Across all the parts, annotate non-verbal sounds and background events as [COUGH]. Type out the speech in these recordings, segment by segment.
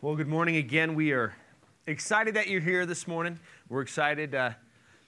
Well, good morning again. We are excited that you're here this morning. We're excited uh,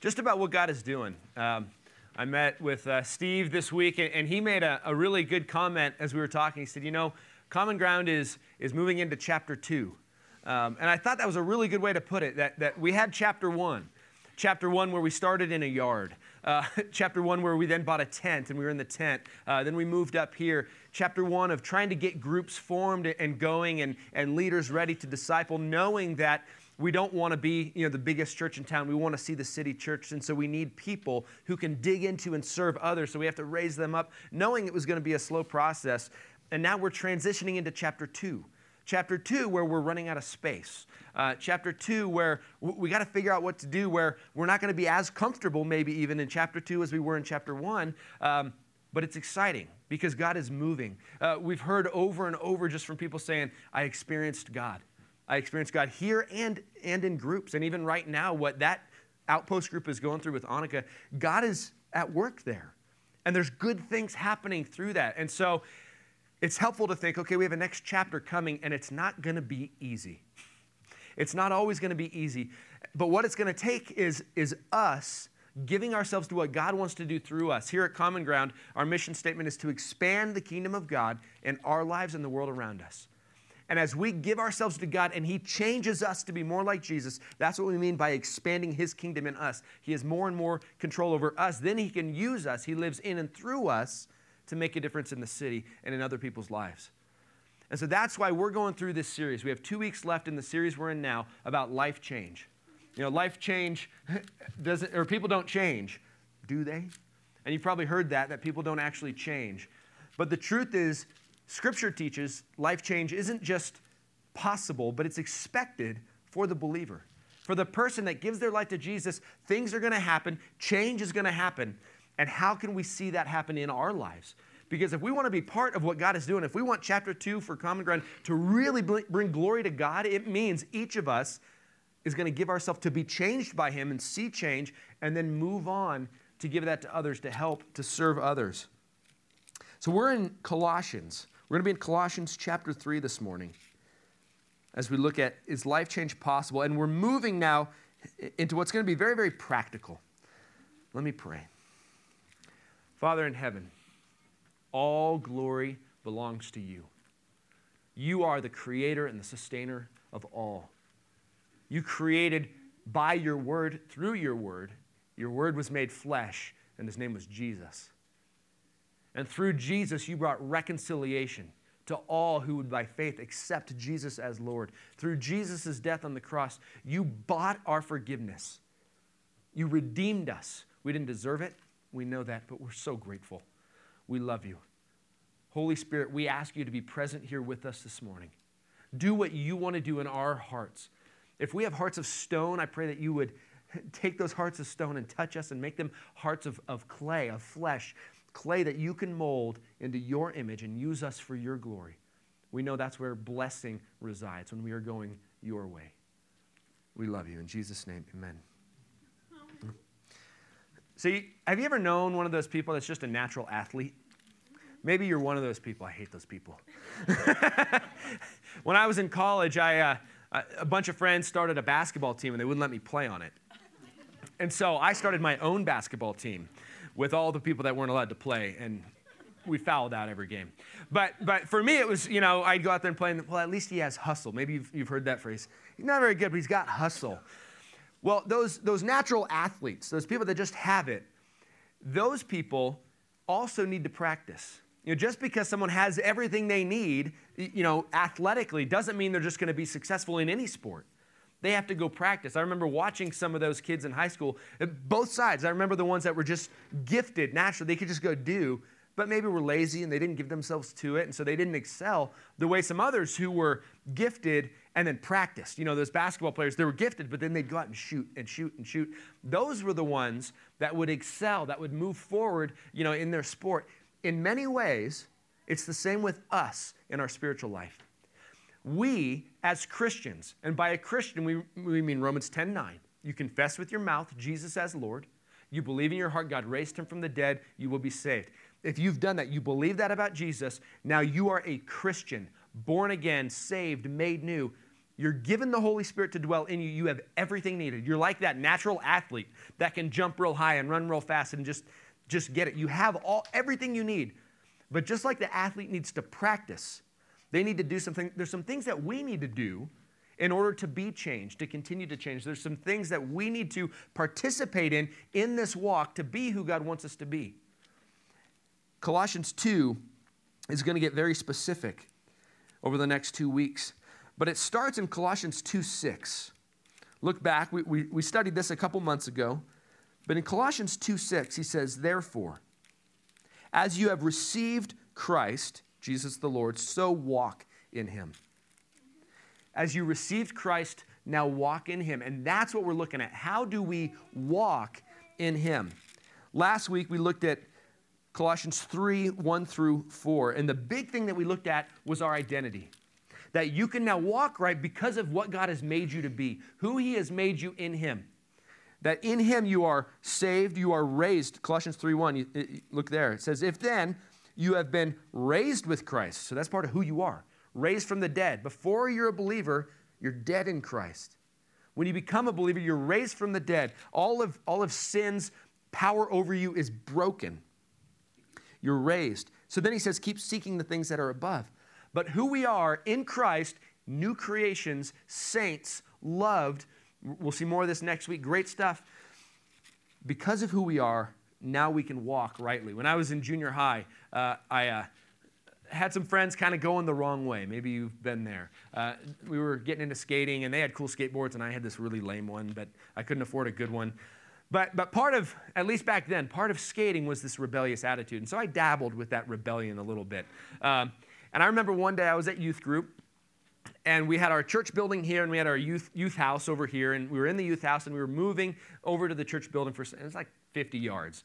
just about what God is doing. Um, I met with uh, Steve this week, and, and he made a, a, really good comment as we were talking. He said, You know, Common Ground is, is moving into chapter two. Um, and I thought that was a really good way to put it that, that we had chapter one. Chapter one, where we started in a yard. Uh, [LAUGHS] chapter one, where we then bought a tent and we were in the tent. Uh, then we moved up here. Chapter one of trying to get groups formed and going and, and leaders ready to disciple, knowing that we don't want to be you know the biggest church in town we want to see the city church and so we need people who can dig into and serve others so we have to raise them up knowing it was going to be a slow process and now we're transitioning into chapter two chapter two where we're running out of space uh, chapter 2, where we got to figure out what to do, where we're not going to be as comfortable, maybe even in chapter 2 as we were in chapter 1. Um, but it's exciting because God is moving. Uh, we've heard over and over just from people saying, I experienced God. I experienced God here and, and in groups. And even right now, what that outpost group is going through with Annika, God is at work there. And there's good things happening through that. And so it's helpful to think, okay, we have a next chapter coming, and it's not going to be easy. It's not always going to be easy. But what it's going to take is, is us giving ourselves to what God wants to do through us. Here at Common Ground, our mission statement is to expand the kingdom of God in our lives and the world around us. And as we give ourselves to God and He changes us to be more like Jesus, that's what we mean by expanding His kingdom in us. He has more and more control over us. Then He can use us. He lives in and through us to make a difference in the city and in other people's lives. And so that's why we're going through this series. We have two weeks left in the series we're in now about life change. You know, life change [LAUGHS] doesn't, or people don't change, do they? And you've probably heard that, that people don't actually change. But the truth is, Scripture teaches life change isn't just possible, but it's expected for the believer. For the person that gives their life to Jesus, things are going to happen, change is going to happen. And how can we see that happen in our lives? Because if we want to be part of what God is doing, if we want chapter two for Common Ground to really bring glory to God, it means each of us is going to give ourselves to be changed by Him and see change and then move on to give that to others to help to serve others. So we're in Colossians. We're going to be in Colossians chapter 3 this morning as we look at is life change possible? And we're moving now into what's going to be very, very practical. Let me pray. Father in heaven, all glory belongs to you. You are the creator and the sustainer of all. You created by your word, through your word. Your word was made flesh, and his name was Jesus. And through Jesus, you brought reconciliation to all who would by faith accept Jesus as Lord. Through Jesus' death on the cross, you bought our forgiveness. You redeemed us. We didn't deserve it. We know that, but we're so grateful. We love you. Holy Spirit, we ask you to be present here with us this morning. Do what you want to do in our hearts. If we have hearts of stone, I pray that you would [LAUGHS] take those hearts of stone and touch us and make them hearts of, of clay, of flesh, clay that you can mold into your image and use us for your glory. We know that's where blessing resides when we are going your way. We love you. In Jesus' name, amen. See, have you ever known one of those people that's just a natural athlete? Maybe you're one of those people. I hate those people. [LAUGHS] when I was in college, I, uh, a bunch of friends started a basketball team and they wouldn't let me play on it. And so I started my own basketball team with all the people that weren't allowed to play, and we fouled out every game. But, but for me, it was, you know, I'd go out there and play, and well, at least he has hustle. Maybe you've, you've heard that phrase. He's not very good, but he's got hustle. Well, those, those natural athletes, those people that just have it, those people also need to practice. You know, just because someone has everything they need, you know, athletically, doesn't mean they're just going to be successful in any sport. They have to go practice. I remember watching some of those kids in high school, uh, both sides. I remember the ones that were just gifted naturally, they could just go do, but maybe were lazy and they didn't give themselves to it, and so they didn't excel the way some others who were gifted and then practiced. You know, those basketball players, they were gifted, but then they'd go out and shoot and shoot and shoot. Those were the ones that would excel, that would move forward, you know, in their sport. In many ways, it's the same with us in our spiritual life. We, as Christians, and by a Christian, we, we mean Romans 10 9. You confess with your mouth Jesus as Lord. You believe in your heart God raised him from the dead, you will be saved. If you've done that, you believe that about Jesus, now you are a Christian born again, saved, made new. You're given the Holy Spirit to dwell in you. You have everything needed. You're like that natural athlete that can jump real high and run real fast and just, just get it. You have all everything you need. But just like the athlete needs to practice, they need to do something. There's some things that we need to do in order to be changed, to continue to change. There's some things that we need to participate in in this walk to be who God wants us to be. Colossians 2 is going to get very specific over the next two weeks. But it starts in Colossians 2 6. Look back, we, we, we studied this a couple months ago. But in Colossians 2 6, he says, Therefore, as you have received Christ, Jesus the Lord, so walk in him. As you received Christ, now walk in him. And that's what we're looking at. How do we walk in him? Last week we looked at Colossians 3 1 through 4. And the big thing that we looked at was our identity that you can now walk right because of what God has made you to be, who He has made you in Him. That in Him you are saved, you are raised. Colossians 3 1, you, you, look there. It says, If then you have been raised with Christ, so that's part of who you are, raised from the dead. Before you're a believer, you're dead in Christ. When you become a believer, you're raised from the dead. All of, all of sin's power over you is broken. You're raised. So then he says, keep seeking the things that are above but who we are in Christ, new creations, saints, loved. We'll see more of this next week. Great stuff. Because of who we are, now we can walk rightly. When I was in junior high, uh, I uh, had some friends kind of going the wrong way. Maybe you've been there. Uh, we were getting into skating, and they had cool skateboards, and I had this really lame one, but I couldn't afford a good one. But, but part of, at least back then, part of skating was this rebellious attitude. And so I dabbled with that rebellion a little bit. Um, and I remember one day I was at youth group, and we had our church building here, and we had our youth, youth house over here, and we were in the youth house, and we were moving over to the church building for, it was like 50 yards.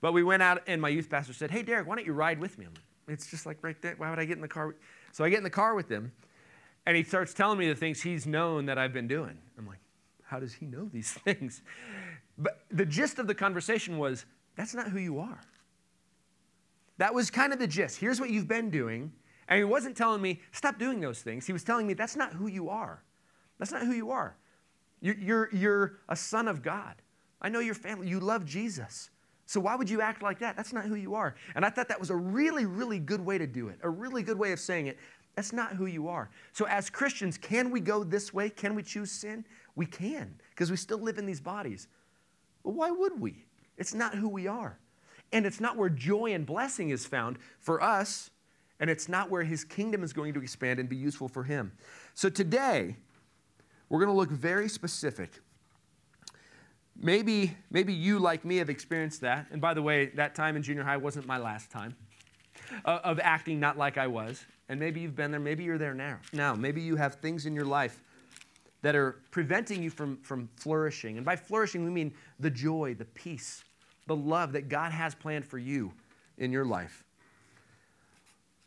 But we went out, and my youth pastor said, Hey, Derek, why don't you ride with me? I'm like, It's just like right there. Why would I get in the car? So I get in the car with him, and he starts telling me the things he's known that I've been doing. I'm like, How does he know these [LAUGHS] things? But the gist of the conversation was, That's not who you are. That was kind of the gist. Here's what you've been doing. And he wasn't telling me, stop doing those things. He was telling me, that's not who you are. That's not who you are. You're, you're, you're a son of God. I know your family. You love Jesus. So why would you act like that? That's not who you are. And I thought that was a really, really good way to do it, a really good way of saying it. That's not who you are. So as Christians, can we go this way? Can we choose sin? We can, because we still live in these bodies. But why would we? It's not who we are. And it's not where joy and blessing is found for us and it's not where his kingdom is going to expand and be useful for him. So today, we're going to look very specific. Maybe, maybe you, like me, have experienced that. And by the way, that time in junior high wasn't my last time uh, of acting not like I was. And maybe you've been there. Maybe you're there now. Now, maybe you have things in your life that are preventing you from, from flourishing. And by flourishing, we mean the joy, the peace, the love that God has planned for you in your life.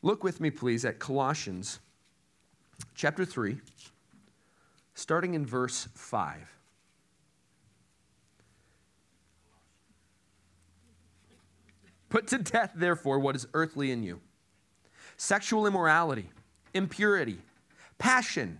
Look with me, please, at Colossians chapter 3, starting in verse 5. Put to death, therefore, what is earthly in you sexual immorality, impurity, passion,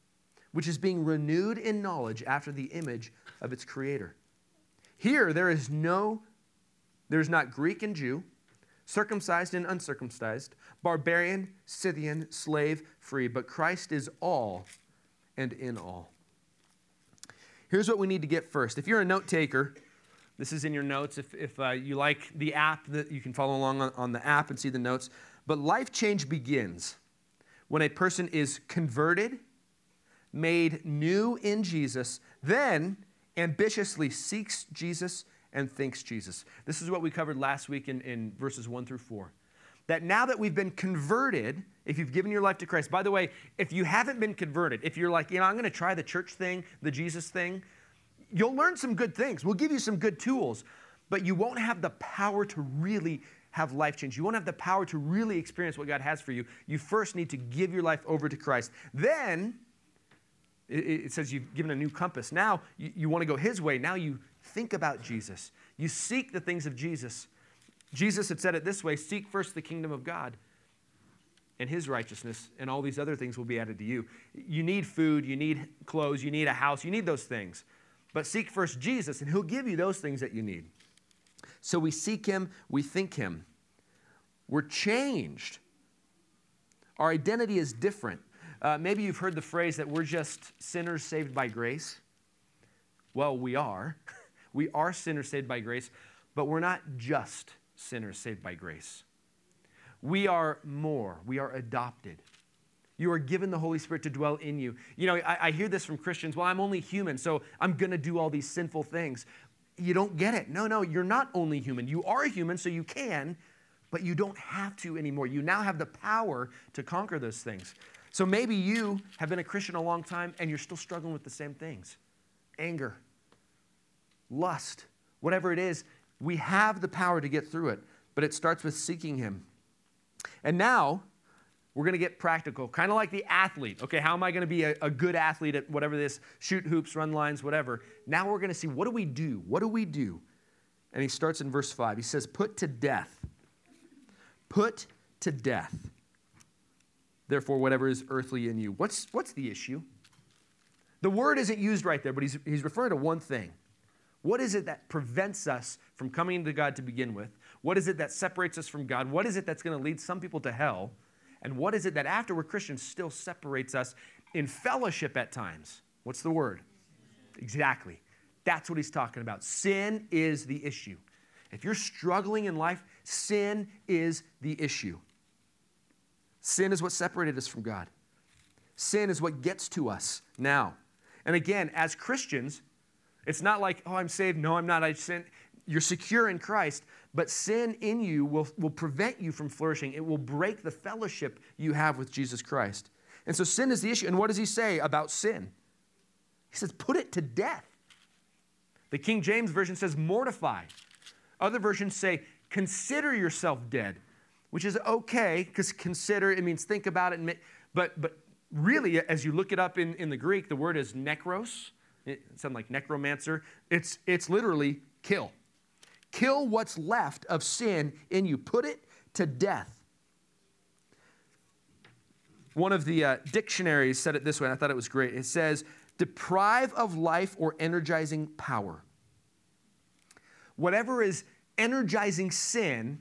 which is being renewed in knowledge after the image of its creator. Here there is no, there's not Greek and Jew circumcised and uncircumcised, barbarian, Scythian, slave, free, but Christ is all and in all. Here's what we need to get first. If you're a note taker, this is in your notes. If, if uh, you like the app, that you can follow along on, on the app and see the notes. But life change begins when a person is converted, made new in Jesus, then ambitiously seeks Jesus and thinks Jesus. This is what we covered last week in, in verses 1 through 4. that now that we've been converted, if you've given your life to Christ, by the way, if you haven't been converted, if you're like, you know, I'm going to try the church thing, the Jesus thing, you'll learn some good things. We'll give you some good tools, but you won't have the power to really have life change. You won't have the power to really experience what God has for you. You first need to give your life over to Christ. Then, it, says you've given a new compass. Now you, want to go His way. Now you think about Jesus. You seek the things of Jesus. Jesus had said it this way Seek first the kingdom of God and his righteousness, and all these other things will be added to you. You need food, you need clothes, you need a house, you need those things. But seek first Jesus, and he'll give you those things that you need. So we seek him, we think him. We're changed. Our identity is different. Uh, maybe you've heard the phrase that we're just sinners saved by grace. Well, we are. [LAUGHS] we are sinners saved by grace, but we're not just sinners saved by grace. We are more. We are adopted. You are given the Holy Spirit to dwell in you. You know, I, I hear this from Christians. Well, I'm only human, so I'm going to do all these sinful things. You don't get it. No, no, you're not only human. You are human, so you can, but you don't have to anymore. You now have the power to conquer those things. So maybe you have been a Christian a long time and you're still struggling with the same things anger, lust, whatever it is. We have the power to get through it, but it starts with seeking Him. And now, we're going to get practical, kind of like the athlete. Okay, how am I going to be a, a, good athlete at whatever this, shoot hoops, run lines, whatever? Now we're going to see what do we do? What do we do? And he starts in verse 5. He says, Put to death. Put to death. Therefore, whatever is earthly in you. What's, what's the issue? The word isn't used right there, but he's, he's referring to one thing. What is it that prevents us from coming to God to begin with? What is it that separates us from God? What is it that's going to lead some people to hell? And what is it that after we're Christians still separates us in fellowship at times? What's the word? Exactly. That's what he's talking about. Sin is the issue. If you're struggling in life, sin is the issue. Sin is what separated us from God. Sin is what gets to us now. And again, as Christians, it's not like, oh, I'm saved. No, I'm not. I sin. You're secure in Christ, but sin in you will, will prevent you from flourishing. It will break the fellowship you have with Jesus Christ. And so sin is the issue. And what does he say about sin? He says, put it to death. The King James Version says, mortify. Other versions say, consider yourself dead, which is okay because consider, it means think about it. But, but really, as you look it up in, in the Greek, the word is necros. It sounds like necromancer. It's, it's literally kill. Kill what's left of sin in you, put it to death. One of the uh, dictionaries said it this way, and I thought it was great. It says, deprive of life or energizing power. Whatever is energizing sin,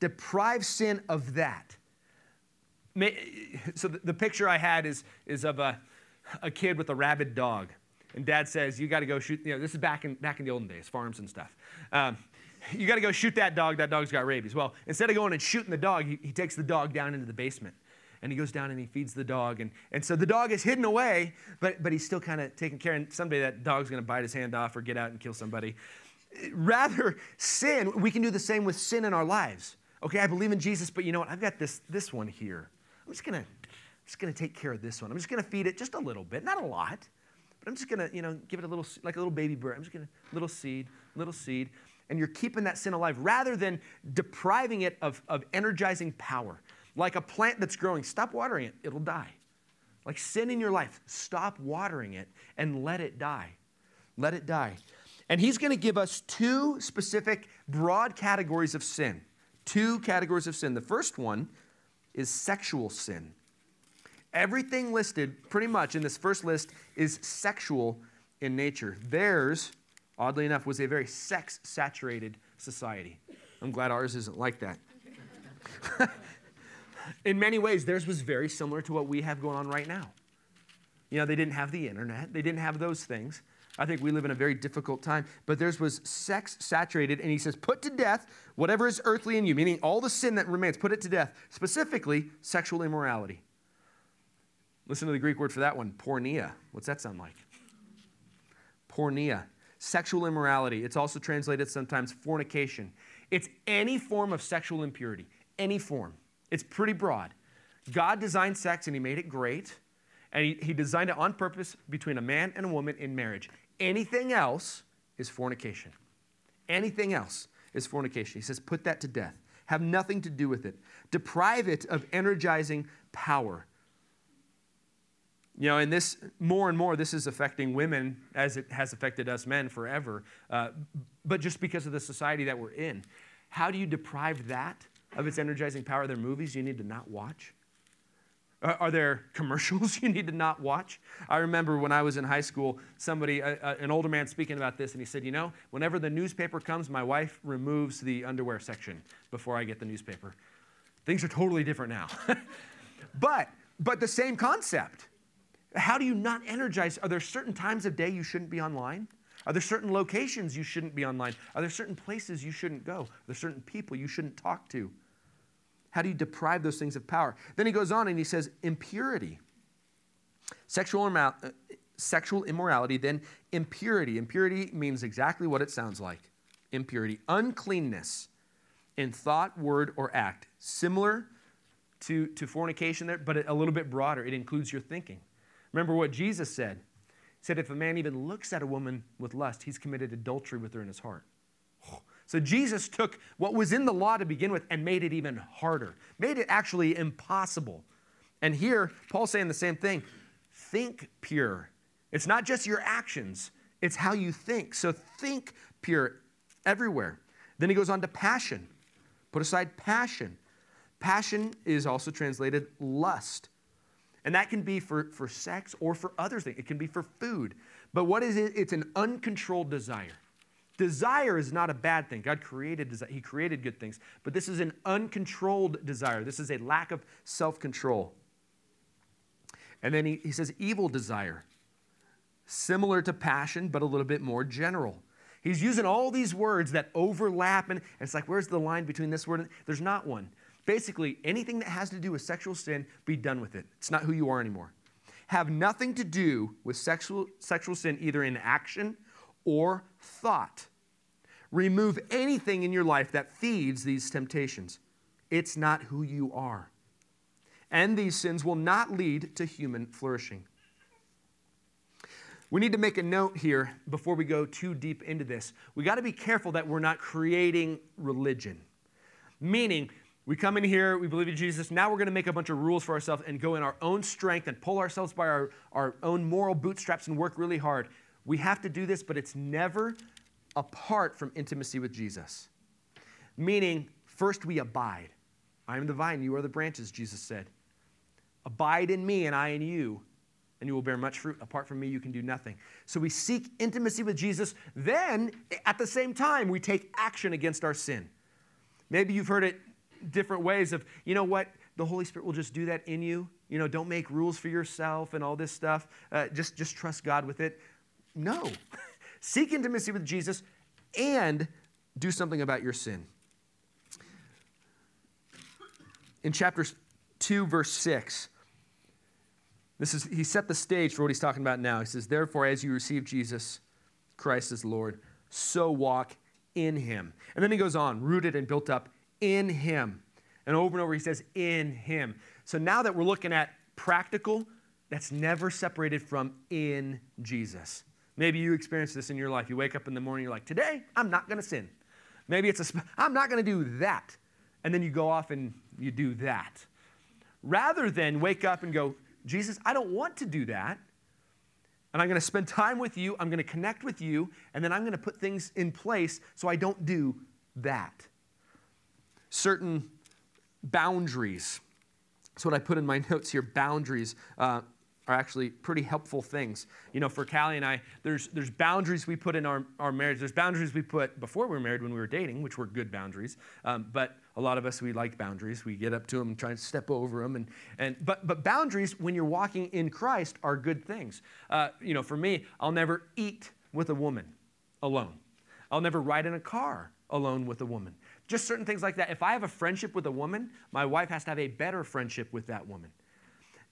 deprive sin of that. So the picture I had is, is of a, a kid with a rabid dog. And dad says, You got to go shoot. You know, this is back in, back in the olden days, farms and stuff. Um, you got to go shoot that dog. That dog's got rabies. Well, instead of going and shooting the dog, he, he takes the dog down into the basement. And he goes down and he feeds the dog. And, and so the dog is hidden away, but, but he's still kind of taking care. And someday that dog's going to bite his hand off or get out and kill somebody. Rather, sin, we can do the same with sin in our lives. Okay, I believe in Jesus, but you know what? I've got this, this one here. I'm just going to just going to take care of this one. I'm just going to feed it just a little bit, not a lot, but I'm just going to, you know, give it a little, like a little baby bird. I'm just going to, a little seed, little seed and you're keeping that sin alive rather than depriving it of, of energizing power. Like a plant that's growing, stop watering it, it'll die. Like sin in your life, stop watering it and let it die. Let it die. And he's going to give us two specific broad categories of sin. Two categories of sin. The first one is sexual sin. Everything listed pretty much in this first list is sexual in nature. Theirs, oddly enough, was a very sex saturated society. I'm glad ours isn't like that. [LAUGHS] In many ways, theirs was very similar to what we have going on right now. You know, they didn't have the internet, they didn't have those things. I think we live in a very difficult time, but theirs was sex saturated, and he says, Put to death whatever is earthly in you, meaning all the sin that remains, put it to death, specifically sexual immorality. Listen to the Greek word for that one, porneia. What's that sound like? Porneia sexual immorality. It's also translated sometimes fornication. It's any form of sexual impurity, any form. It's pretty broad. God designed sex and he made it great, and he, he designed it on purpose between a man and a woman in marriage. Anything else is fornication. Anything else is fornication. He says, put that to death. Have nothing to do with it. Deprive it of energizing power. You know, and this, more and more, this is affecting women as it has affected us men forever, uh, but just because of the society that we're in. How do you deprive that of its energizing power? There Are movies you need to not watch? Are there commercials [LAUGHS] you need to not watch? I remember when I was in high school, somebody, an older man, speaking about this, and he said, You know, whenever the newspaper comes, my wife removes the underwear section before I get the newspaper. Things are totally different now. [LAUGHS] but, but the same concept. How do you not energize? Are there certain times of day you shouldn't be online? Are there certain locations you shouldn't be online? Are there certain places you shouldn't go? Are there certain people you shouldn't talk to? How do you deprive those things of power? Then he goes on and he says, impurity. Sexual, uh, sexual immorality, then impurity. Impurity means exactly what it sounds like impurity, uncleanness in thought, word, or act. Similar to, to fornication there, but a little bit broader. It includes your thinking. Remember what Jesus said. He said, if a man even looks at a woman with lust, he's committed adultery with her in his heart. So Jesus took what was in the law to begin with and made it even harder, made it actually impossible. And here, Paul's saying the same thing think pure. It's not just your actions, it's how you think. So think pure everywhere. Then he goes on to passion. Put aside passion. Passion is also translated lust. And that can be for, for sex or for other things. It can be for food. But what is it? It's an uncontrolled desire. Desire is not a bad thing. God created desire. He created good things. But this is an uncontrolled desire. This is a lack of self control. And then he, he says evil desire, similar to passion, but a little bit more general. He's using all these words that overlap, and it's like, where's the line between this word and there's not one. Basically, anything that has to do with sexual sin, be done with it. It's not who you are anymore. Have nothing to do with sexual, sexual sin, either in action or thought. Remove anything in your life that feeds these temptations. It's not who you are. And these sins will not lead to human flourishing. We need to make a note here before we go too deep into this. We got to be careful that we're not creating religion. Meaning, we come in here, we believe in Jesus, now we're going to make a bunch of rules for ourselves and go in our own strength and pull ourselves by our, our own moral bootstraps and work really hard. We have to do this, but it's never apart from intimacy with Jesus. Meaning, first we abide. I am the vine, you are the branches, Jesus said. Abide in me, and I in you, and you will bear much fruit. Apart from me, you can do nothing. So we seek intimacy with Jesus. Then, at the same time, we take action against our sin. Maybe you've heard it different ways of, you know what? The Holy Spirit will just do that in you. You know, don't make rules for yourself and all this stuff. Uh, just, just trust God with it. No. Seek intimacy with Jesus and do something about your sin. In chapter 2, verse 6, this is, he set the stage for what he's talking about now. He says, Therefore, as you receive Jesus Christ as Lord, so walk in him. And then he goes on, rooted and built up in him. And over and over he says, In him. So now that we're looking at practical, that's never separated from in Jesus. Maybe you experience this in your life. You wake up in the morning, you're like, today, I'm not going to sin. Maybe it's a, I'm not going to do that. And then you go off and you do that. Rather than wake up and go, Jesus, I don't want to do that. And I'm going to spend time with you. I'm going to connect with you. And then I'm going to put things in place so I don't do that. Certain boundaries. That's what I put in my [LAUGHS] notes here boundaries. Uh, are actually pretty helpful things. You know, for Callie and I, there's, there's boundaries we put in our, our marriage. There's boundaries we put before we were married when we were dating, which were good boundaries. Um, but a lot of us, we like boundaries. We get up to them and try to step over them. And, and, but, but boundaries, when you're walking in Christ, are good things. Uh, you know, for me, I'll never eat with a woman alone. I'll never ride in a car alone with a woman. Just certain things like that. If I have a friendship with a woman, my wife has to have a better friendship with that woman.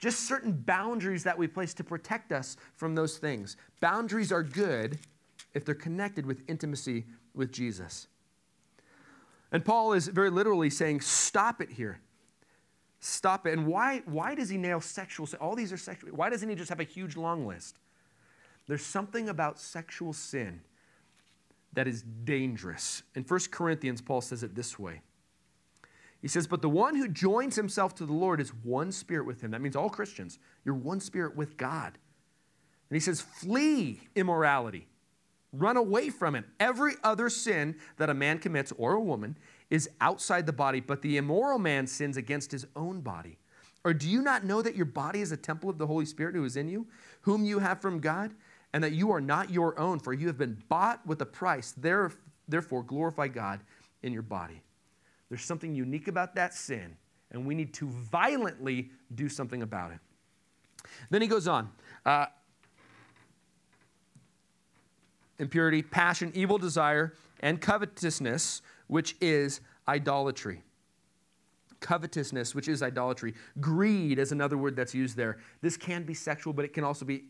Just certain boundaries that we place to protect us from those things. Boundaries are good if they're connected with intimacy with Jesus. And Paul is very literally saying, stop it here. Stop it. And why, why does he nail sexual sin? All these are sexual. Why doesn't he just have a huge long list? There's something about sexual sin that is dangerous. In 1 Corinthians, Paul says it this way. He says, But the one who joins himself to the Lord is one spirit with him. That means all Christians. You're one spirit with God. And he says, Flee immorality. Run away from it. Every other sin that a man commits or a woman is outside the body, but the immoral man sins against his own body. Or do you not know that your body is a temple of the Holy Spirit who is in you, whom you have from God, and that you are not your own, for you have been bought with a price? Therefore, glorify God in your body. There's something unique about that sin, and we need to violently do something about it. Then he goes on. Uh, impurity, passion, evil desire, and covetousness, which is idolatry. Covetousness, which is idolatry. Greed is another word that's used there. This can be sexual, but it can also be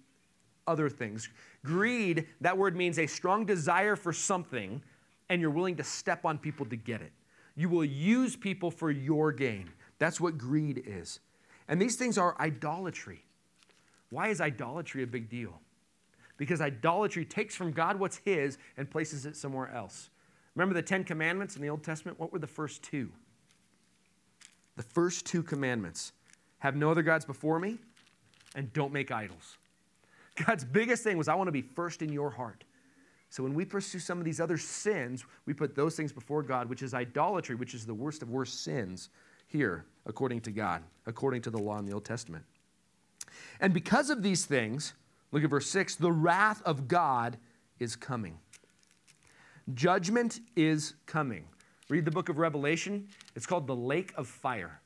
other things. Greed, that word means a strong desire for something, and you're willing to step on people to get it. You will use people for your gain. That's what greed is. And these things are idolatry. Why is idolatry a big deal? because idolatry takes from God what's His and places it somewhere else. Remember the Ten Commandments in the Old Testament? What were the first two? The first two commandments have no other gods before me and don't make idols. God's biggest thing was, I want to be first in your heart. So when we pursue some of these other sins, we put those things before God, which is idolatry, which is the worst of worst sins here, according to God, according to the law in the Old Testament. And because of these things, Look at verse 6 the wrath of God is coming. Judgment is coming. Read the book of Revelation. It's called the lake of fire.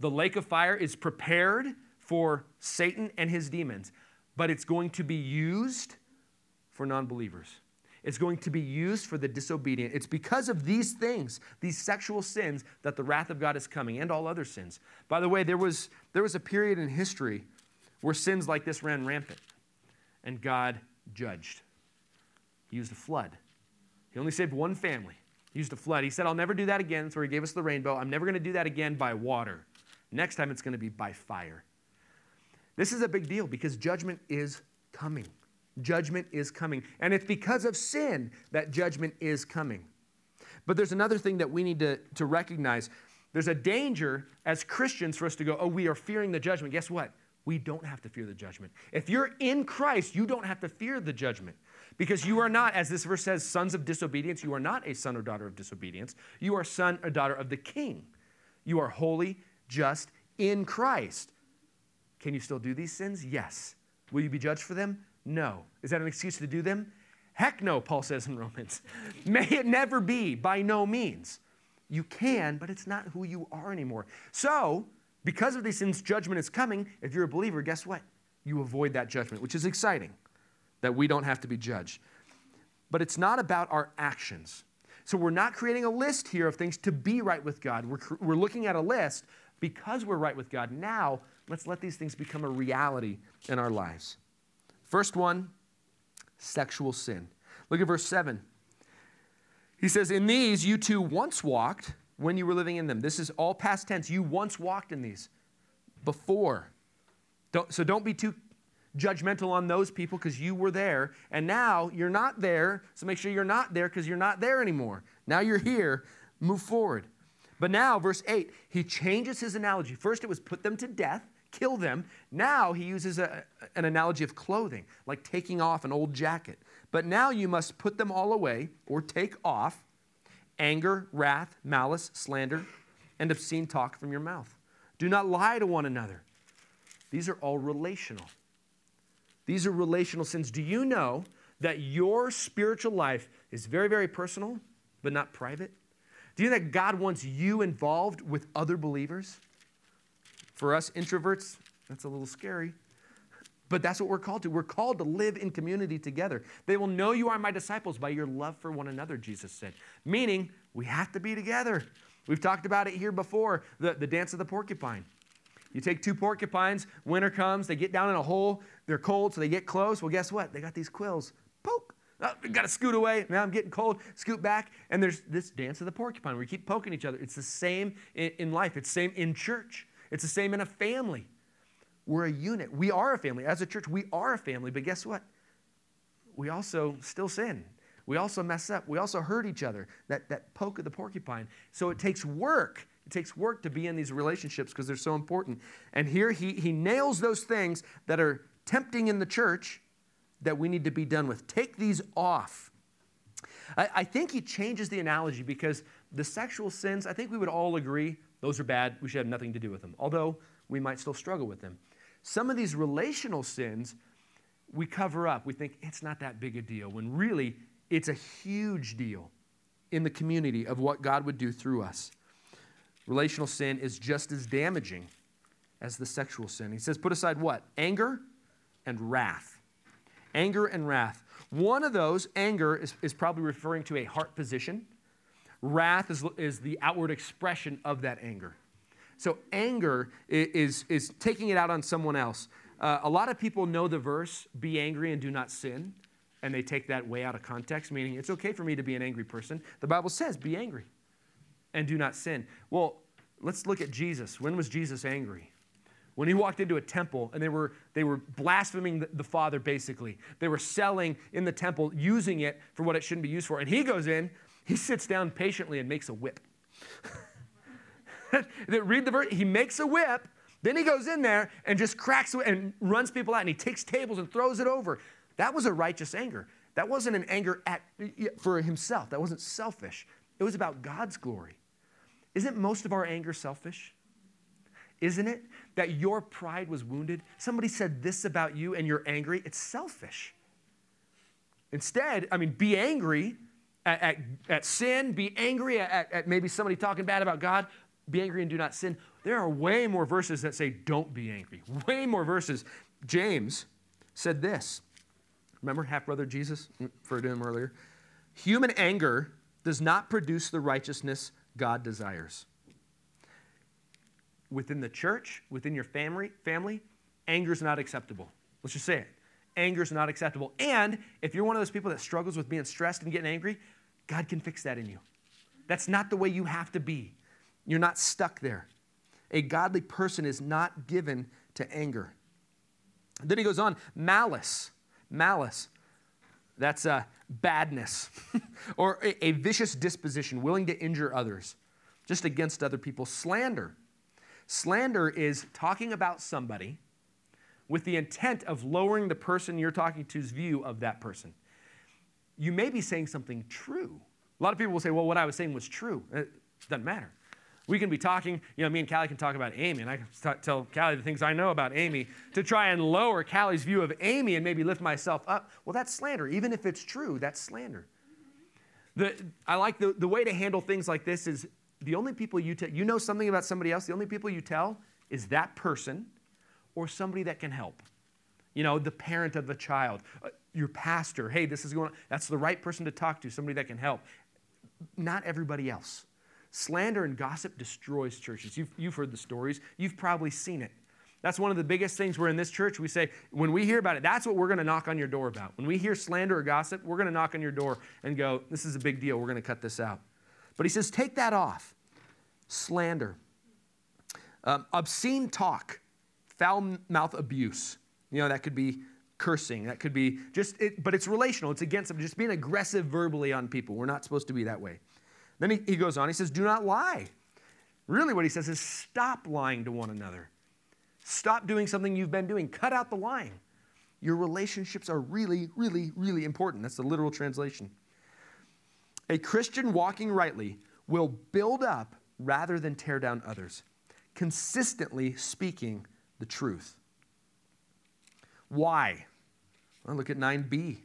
The lake of fire is prepared for Satan and his demons, but it's going to be used for non believers. It's going to be used for the disobedient. It's because of these things, these sexual sins, that the wrath of God is coming and all other sins. By the way, there was, there was a period in history where sins like this ran rampant and God judged. He used a flood. He only saved one family. He used a flood. He said, I'll never do that again. So he gave us the rainbow. I'm never going to do that again by water. Next time it's going to be by fire. This is a big deal because judgment is coming. Judgment is coming. And it's because of sin that judgment is coming. But there's another thing that we need to, to recognize. There's a danger as Christians for us to go, oh, we are fearing the judgment. Guess what? we don't have to fear the judgment. If you're in Christ, you don't have to fear the judgment because you are not, as this verse says, sons of disobedience. You are not a son or daughter of disobedience. You are son or daughter of the king. You are holy, just in Christ. Can you still do these sins? Yes. Will you be judged for them? No. Is that an excuse to do them? Heck no, Paul says in Romans. [LAUGHS] May it never be, by no means. You can, but it's not who you are anymore. So, because of these sins, judgment is coming. If you're a believer, guess what? You avoid that judgment, which is exciting that we don't have to be judged. But it's not about our actions. So we're not creating a list here of things to be right with God. We're, we're looking at a list because we're right with God. Now, let's let these things become a reality in our lives. First one sexual sin. Look at verse 7. He says, In these you too once walked when you were living in them. This is all past tense. You once walked in these before. Don't, so don't be too judgmental on those people because you were there. And now you're not there. So make sure you're not there because you're not there anymore. Now you're here. Move forward. But now, verse 8, he changes his analogy. First, it was put them to death, kill them. Now he uses a, an analogy of clothing, like taking off an old jacket. But now you must put them all away or take off anger, wrath, malice, slander, and obscene talk from your mouth. Do not lie to one another. These are all relational. These are relational sins. Do you know that your spiritual life is very, very personal, but not private? Do you know that God wants you involved with other believers? For us introverts, that's a little scary. But that's what we're called to. We're called to live in community together. They will know you are my disciples by your love for one another, Jesus said. Meaning, we have to be together. We've talked about it here before the, the dance of the porcupine. You take two porcupines, winter comes, they get down in a hole, they're cold, so they get close. Well, guess what? They got these quills. Poke! Oh, got to scoot away. Now I'm getting cold. Scoot back. And there's this dance of the porcupine where we keep poking each other. It's the same in, in life. It's the same in church. It's the same in a family. We're a unit. We are a family. As a church, we are a family. But guess what? We also still sin. We also mess up. We also hurt each other. That, that poke of the porcupine. So it takes work. It takes work to be in these relationships because they're so important. And here he, he nails those things that are tempting in the church that we need to be done with. Take these off. I, I think he changes the analogy because the sexual sins, I think we would all agree, those are bad. We should have nothing to do with them, although we might still struggle with them. Some of these relational sins, we cover up. We think it's not that big a deal, when really it's a huge deal in the community of what God would do through us. Relational sin is just as damaging as the sexual sin. He says, put aside what? Anger and wrath. Anger and wrath. One of those, anger, is, is probably referring to a heart position. Wrath is, is the outward expression of that anger. So anger is, is taking it out on someone else. Uh, a lot of people know the verse, be angry and do not sin, and they take that way out of context, meaning it's okay for me to be an angry person. The Bible says, be angry and do not sin. Well, let's look at Jesus. When was Jesus angry? When he walked into a temple and they were, they were blaspheming the, the Father, basically. They were selling in the temple, using it for what it shouldn't be used for. And he goes in, he sits down patiently and makes a whip. [LAUGHS] Read the verse. He makes a whip. Then he goes in there and just cracks and runs people out. And he takes tables and throws it over. That was a righteous anger. That wasn't an anger at, for himself. That wasn't selfish. It was about God's glory. Isn't most of our anger selfish? Isn't it? That your pride was wounded. Somebody said this about you and you're angry. It's selfish. Instead, I mean, be angry at, at, at sin, be angry at, at maybe somebody talking bad about God, be angry and do not sin. There are way more verses that say don't be angry. Way more verses. James said this. Remember half brother Jesus? Mm, referred to him earlier. Human anger does not produce the righteousness God desires. Within the church, within your family, family, anger is not acceptable. Let's just say it. Anger is not acceptable. And if you're one of those people that struggles with being stressed and getting angry, God can fix that in you. That's not the way you have to be. You're not stuck there. A godly person is not given to anger. Then he goes on malice. Malice. That's a badness [LAUGHS] or a, a vicious disposition, willing to injure others, just against other people. Slander. Slander is talking about somebody with the intent of lowering the person you're talking to's view of that person. You may be saying something true. A lot of people will say, well, what I was saying was true. It doesn't matter. We can be talking, you know, me and Callie can talk about Amy, and I can tell Callie the things I know about Amy to try and lower Callie's view of Amy and maybe lift myself up. Well, that's slander. Even if it's true, that's slander. The, I like the, the way to handle things like this is the only people you tell, you know something about somebody else, the only people you tell is that person or somebody that can help. You know, the parent of the child, uh, your pastor, hey, this is going on. That's the right person to talk to, somebody that can help. Not everybody else. Slander and gossip destroys churches. You've, you've heard the stories, you've probably seen it. That's one of the biggest things we're in this church. We say, when we hear about it, that's what we're going to knock on your door about. When we hear slander or gossip, we're going to knock on your door and go, this is a big deal. We're going to cut this out. But he says, take that off. Slander, um, obscene talk, foul mouth abuse. You know, that could be cursing. That could be just, it, but it's relational. It's against them. Just being aggressive verbally on people. We're not supposed to be that way. Then he, he goes on, he says, Do not lie. Really, what he says is stop lying to one another. Stop doing something you've been doing. Cut out the lying. Your relationships are really, really, really important. That's the literal translation. A Christian walking rightly will build up rather than tear down others, consistently speaking the truth. Why? Well, look at 9b.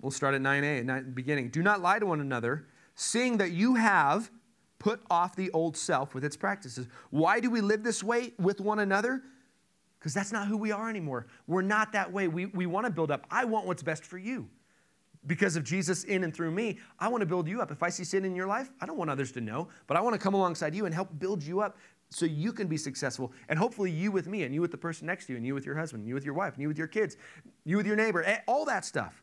We'll start at 9a, at the beginning. Do not lie to one another, seeing that you have put off the old self with its practices. Why do we live this way with one another? Because that's not who we are anymore. We're not that way. We, we want to build up. I want what's best for you. Because of Jesus in and through me, I want to build you up. If I see sin in your life, I don't want others to know, but I want to come alongside you and help build you up so you can be successful. And hopefully, you with me, and you with the person next to you, and you with your husband, and you with your wife, and you with your kids, you with your neighbor, all that stuff.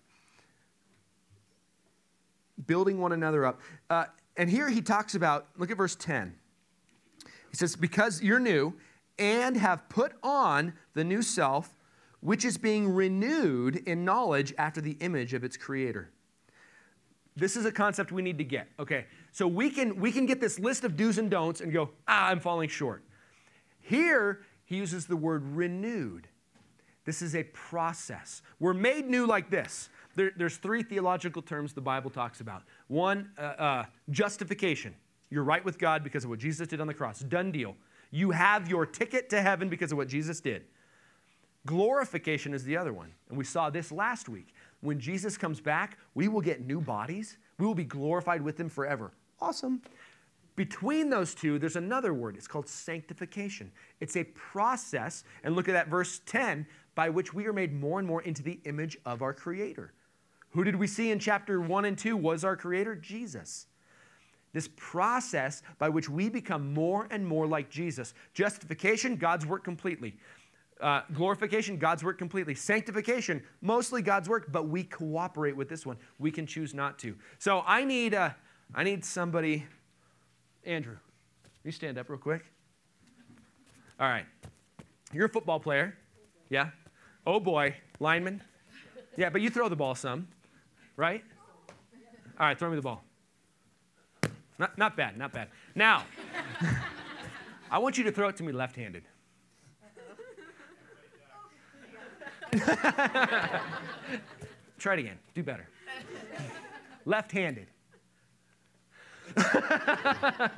building one another up. Uh, and here he talks about, look at verse 10. He says, Because you're new and have put on the new self, which is being renewed in knowledge after the image of its creator. This is a concept we need to get. Okay, so we can we can get this list of do's and don'ts and go, ah, I'm falling short. Here he uses the word renewed. This is a process. We're made new like this. There, there's three theological terms the Bible talks about. One, uh, uh, justification. You're right with God because of what Jesus did on the cross. Done deal. You have your ticket to heaven because of what Jesus did. Glorification is the other one. And we saw this last week. When Jesus comes back, we will get new bodies. We will be glorified with him forever. Awesome. Between those two, there's another word. It's called sanctification. It's a process, and look at that verse 10, by which we are made more and more into the image of our Creator. Who did we see in chapter 1 and 2 was our Creator? Jesus. This process by which we become more and more like Jesus. Justification, God's work completely. Uh, glorification, God's work completely. Sanctification, mostly God's work, but we cooperate with this one. We can choose not to. So I need, uh, I need somebody. Andrew, you stand up real quick? All right. You're a football player. Yeah? Oh boy, lineman. Yeah, but you throw the ball some, right? All right, throw me the ball. Not, not bad, not bad. Now, [LAUGHS] I want you to throw it to me left handed. [LAUGHS] Try it again. Do better. Left handed. [LAUGHS]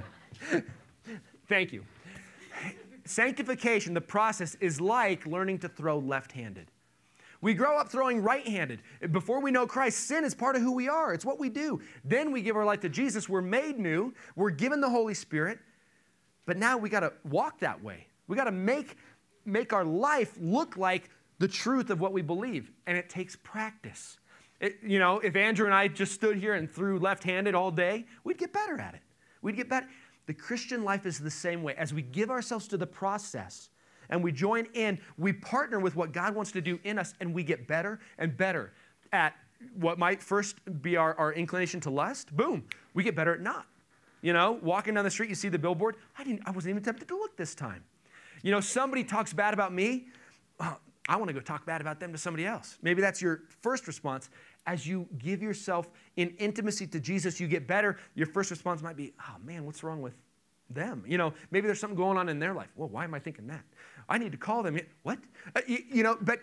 Thank you. Sanctification, the process, is like learning to throw left handed. We grow up throwing right handed. Before we know Christ, sin is part of who we are, it's what we do. Then we give our life to Jesus. We're made new, we're given the Holy Spirit, but now we got to walk that way. We got to make, make our life look like the truth of what we believe, and it takes practice. It, you know, if Andrew and I just stood here and threw left handed all day, we'd get better at it. We'd get better. The Christian life is the same way. As we give ourselves to the process, and we join in, we partner with what God wants to do in us, and we get better and better at what might first be our, our inclination to lust. Boom, we get better at not. You know, walking down the street, you see the billboard. I didn't. I wasn't even tempted to look this time. You know, somebody talks bad about me. Oh, I want to go talk bad about them to somebody else. Maybe that's your first response. As you give yourself in intimacy to Jesus, you get better. Your first response might be, oh man, what's wrong with them? You know, maybe there's something going on in their life. Well, why am I thinking that? I need to call them. What? Uh, you, you know, but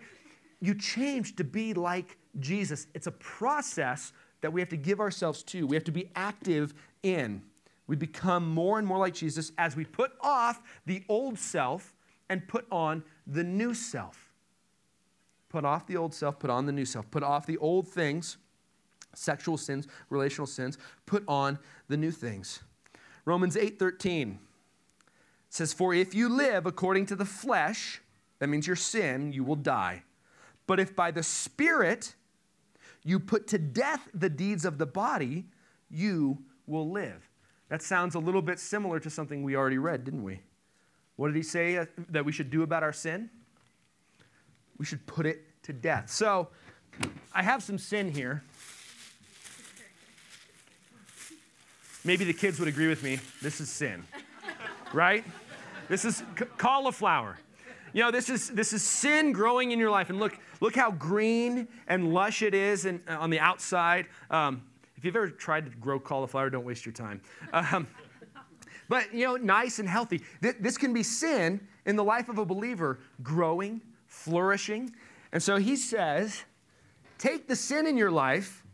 you change to be like Jesus. It's a process that we have to give ourselves to, we have to be active in. We become more and more like Jesus as we put off the old self and put on the new self. Put off the old self, put on the new self. Put off the old things, sexual sins, relational sins, put on the new things. Romans 8:13 says, For if you live according to the flesh, that means your sin, you will die. But if by the Spirit you put to death the deeds of the body, you will live. That sounds a little bit similar to something we already read, didn't we? What did he say uh, that we should do about our sin? We should put it to death. So, I have some sin here. Maybe the kids would agree with me. This is sin right? This is cauliflower. You know, this is, this is sin growing in your life. And look, look how green and lush it is and, uh, on the outside. Um, if you've ever tried to grow cauliflower, don't waste your time. Um, but, you know, nice and healthy. Th- this can be sin in the life of a believer growing, flourishing. And so he says, take the sin in your life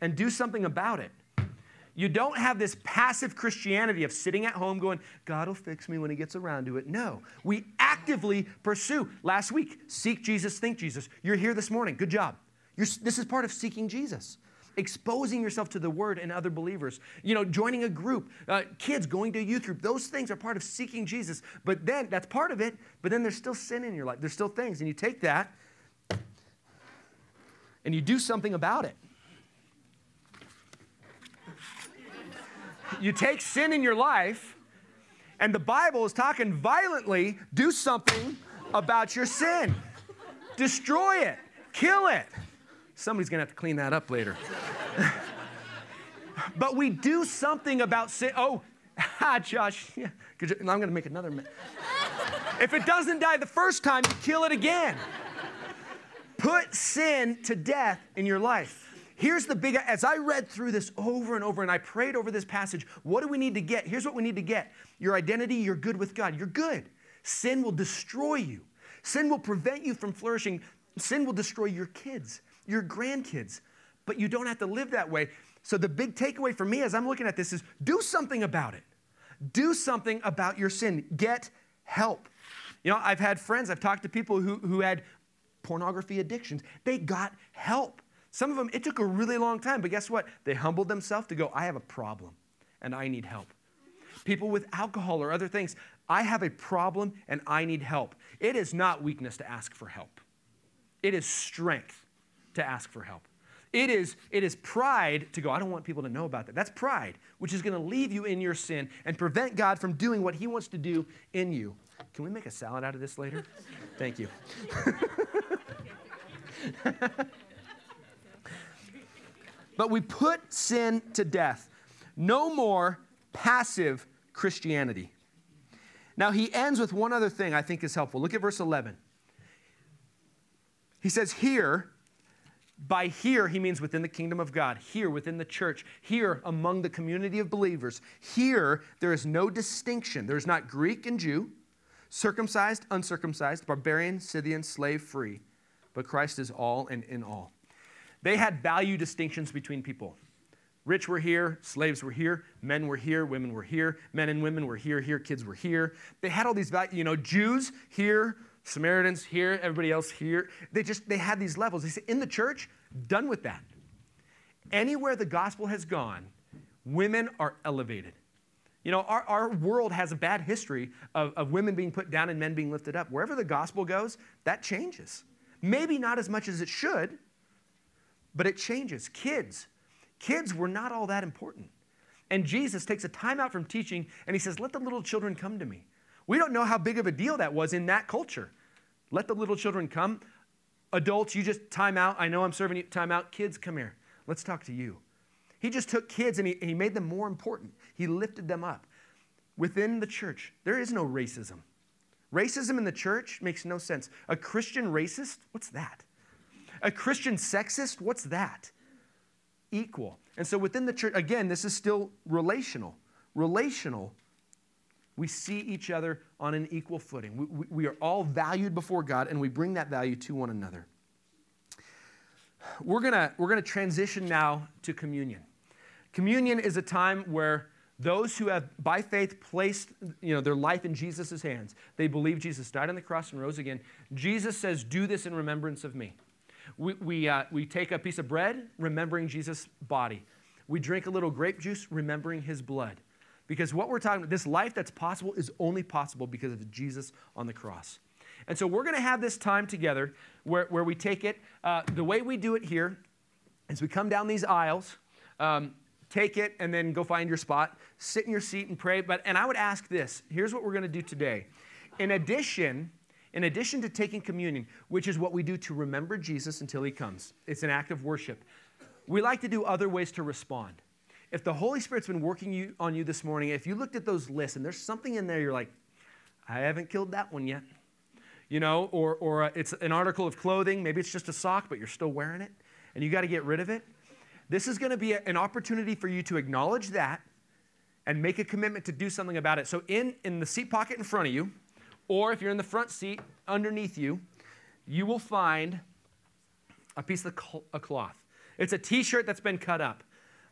and do something about it. You don't have this passive Christianity of sitting at home going, God will fix me when he gets around to it. No, we actively pursue. Last week, seek Jesus, think Jesus. You're here this morning. Good job. You're, this is part of seeking Jesus. Exposing yourself to the word and other believers, you know, joining a group, uh, kids going to a youth group, those things are part of seeking Jesus. But then that's part of it, but then there's still sin in your life. There's still things. And you take that and you do something about it. you take sin in your life, and the Bible is talking violently, do something about your sin. Destroy it, kill it. Somebody's gonna have to clean that up later. [LAUGHS] but we do something about sin. Oh, [LAUGHS] ah, Josh, yeah, I'm going to make another. Ma- [LAUGHS] if it doesn't die the first time, you kill it again. Put sin to death in your life. Here's the big, as I read through this over and over and I prayed over this passage, what do we need to get? Here's what we need to get your identity, you're good with God. You're good. Sin will destroy you, sin will prevent you from flourishing. Sin will destroy your kids, your grandkids, but you don't have to live that way. So, the big takeaway for me as I'm looking at this is do something about it. Do something about your sin. Get help. You know, I've had friends, I've talked to people who, who had pornography addictions. They got help. Some of them, it took a really long time, but guess what? They humbled themselves to go, I have a problem and I need help. People with alcohol or other things, I have a problem and I need help. It is not weakness to ask for help, it is strength to ask for help. It is, it is pride to go, I don't want people to know about that. That's pride, which is going to leave you in your sin and prevent God from doing what He wants to do in you. Can we make a salad out of this later? [LAUGHS] Thank you. [LAUGHS] but we put sin to death. No more passive Christianity. Now, he ends with one other thing I think is helpful. Look at verse 11. He says, Here, by here, he means within the kingdom of God, here within the church, here among the community of believers. Here, there is no distinction. There's not Greek and Jew, circumcised, uncircumcised, barbarian, Scythian, slave, free, but Christ is all and in all. They had value distinctions between people. Rich were here, slaves were here, men were here, women were here, men and women were here, here, kids were here. They had all these values, you know, Jews here, Samaritans here, everybody else here. They just, they had these levels. They said, in the church, done with that. Anywhere the gospel has gone, women are elevated. You know, our, our world has a bad history of, of women being put down and men being lifted up. Wherever the gospel goes, that changes. Maybe not as much as it should, but it changes. Kids, kids were not all that important. And Jesus takes a time out from teaching and he says, Let the little children come to me. We don't know how big of a deal that was in that culture. Let the little children come. Adults, you just time out. I know I'm serving you time out. Kids, come here. Let's talk to you. He just took kids and he, and he made them more important. He lifted them up. Within the church, there is no racism. Racism in the church makes no sense. A Christian racist, what's that? A Christian sexist, what's that? Equal. And so within the church, again, this is still relational. Relational we see each other on an equal footing. We, we, we, are all valued before God, and we bring that value to one another. We're going we're to transition now to communion. Communion is a time where those who have, by faith, placed you know, their life in Jesus' hands, they believe Jesus died on the cross and rose again. Jesus says, Do this in remembrance of me. We, we, uh, we take a piece of bread, remembering Jesus' body. We drink a little grape juice, remembering his blood. Because what we're talking about, this life that's possible, is only possible because of Jesus on the cross. And so we're going to have this time together where, where we take it. Uh, the way we do it here is we come down these aisles, um, take it, and then go find your spot, sit in your seat and pray. But, and I would ask this here's what we're going to do today. In addition, in addition to taking communion, which is what we do to remember Jesus until he comes, it's an act of worship. We like to do other ways to respond if the Holy Spirit's been working you, on you this morning, if you looked at those lists and there's something in there you're like, I haven't killed that one yet, you know, or, or uh, it's an article of clothing, maybe it's just a sock, but you're still wearing it, and you got to get rid of it. This is going to be a, an opportunity for you to acknowledge that and make a commitment to do something about it. So, in, in the seat pocket in front of you, or if you're in the front seat underneath you, you will find a piece of cloth. It's a t shirt that's been cut up.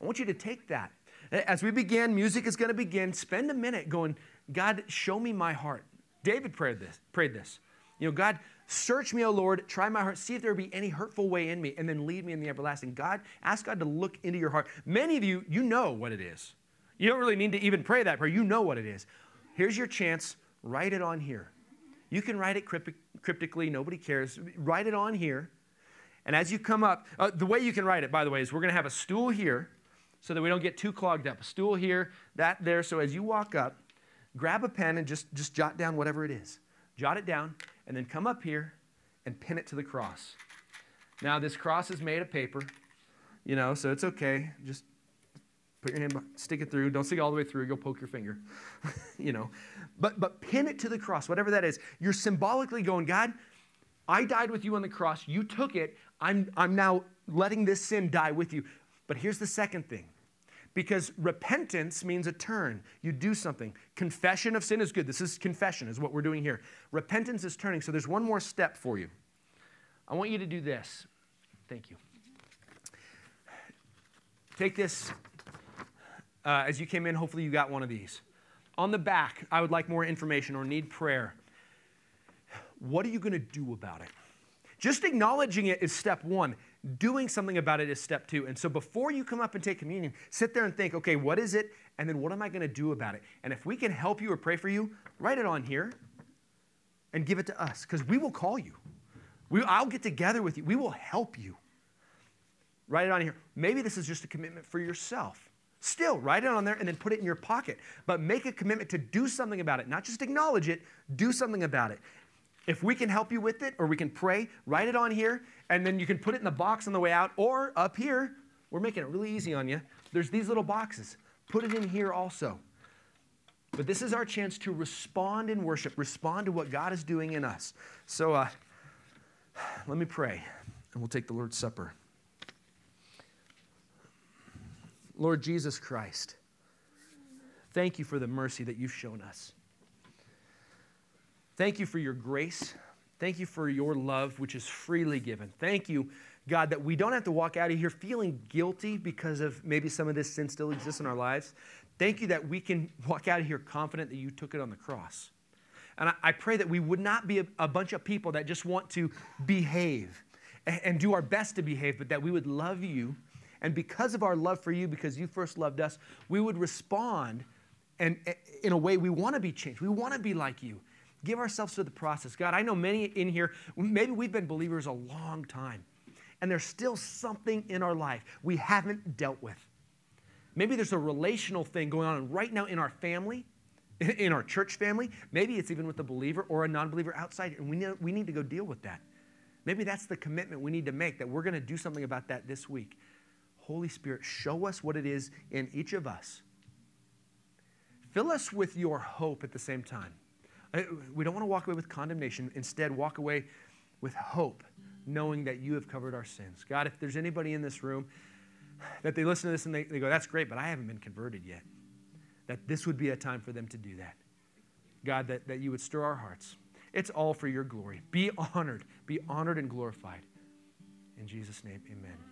I want you to take that. As we begin, music is going to begin. Spend a minute going, God, show me my heart. David prayed this. Prayed this. You know, God, search me, O Lord, try my heart, see if there be any hurtful way in me, and then lead me in the everlasting. God, ask God to look into your heart. Many of you, you know what it is. You don't really need to even pray that prayer. You know what it is. Here's your chance. Write it on here. You can write it cryptically. Nobody cares. Write it on here. And as you come up, uh, the way you can write it, by the way, is we're going to have a stool here so that we don't get too clogged up. A stool here, that there. So as you walk up, grab a pen and just, just jot down whatever it is. Jot it down, and then come up here and pin it to the cross. Now, this cross is made of paper, you know, so it's okay. Just Put your hand, stick it through. Don't stick it all the way through. You'll poke your finger, [LAUGHS] you know. But, but pin it to the cross, whatever that is. You're symbolically going, God, I died with you on the cross. You took it. I'm, I'm now letting this sin die with you. But here's the second thing because repentance means a turn. You do something. Confession of sin is good. This is confession, is what we're doing here. Repentance is turning. So there's one more step for you. I want you to do this. Thank you. Take this uh, as you came in. Hopefully, you got one of these. On the back, I would like more information or need prayer. What are you going to do about it? Just acknowledging it is step one. Doing something about it is step two. And so before you come up and take communion, sit there and think, okay, what is it? And then what am I going to do about it? And if we can help you or pray for you, write it on here and give it to us because we will call you. We, I'll get together with you. We will help you. Write it on here. Maybe this is just a commitment for yourself. Still, write it on there and then put it in your pocket. But make a commitment to do something about it. Not just acknowledge it, do something about it. If we can help you with it or we can pray, write it on here and then you can put it in the box on the way out or up here. We're making it really easy on you. There's these little boxes. Put it in here also. But this is our chance to respond in worship, respond to what God is doing in us. So uh, let me pray and we'll take the Lord's Supper. Lord Jesus Christ, thank you for the mercy that you've shown us. Thank you for your grace. Thank you for your love, which is freely given. Thank you, God, that we don't have to walk out of here feeling guilty because of maybe some of this sin still exists in our lives. Thank you that we can walk out of here confident that you took it on the cross. And I, pray that we would not be a, bunch of people that just want to behave and do our best to behave, but that we would love you. And because of our love for you, because you first loved us, we would respond and in a way we want to be changed. We want to be like you. Give ourselves to the process. God, I know many in here, maybe we've been believers a long time, and there's still something in our life we haven't dealt with. Maybe there's a relational thing going on right now in our family, [LAUGHS] in our church family. Maybe it's even with a believer or a non believer outside, and we need, we need to go deal with that. Maybe that's the commitment we need to make that we're going to do something about that this week. Holy Spirit, show us what it is in each of us. Fill us with your hope at the same time. We don't want to walk away with condemnation. Instead, walk away with hope, knowing that you have covered our sins. God, if there's anybody in this room that they listen to this and they, they go, that's great, but I haven't been converted yet, that this would be a time for them to do that. God, that, that you would stir our hearts. It's all for your glory. Be honored. Be honored and glorified. In Jesus' name, amen.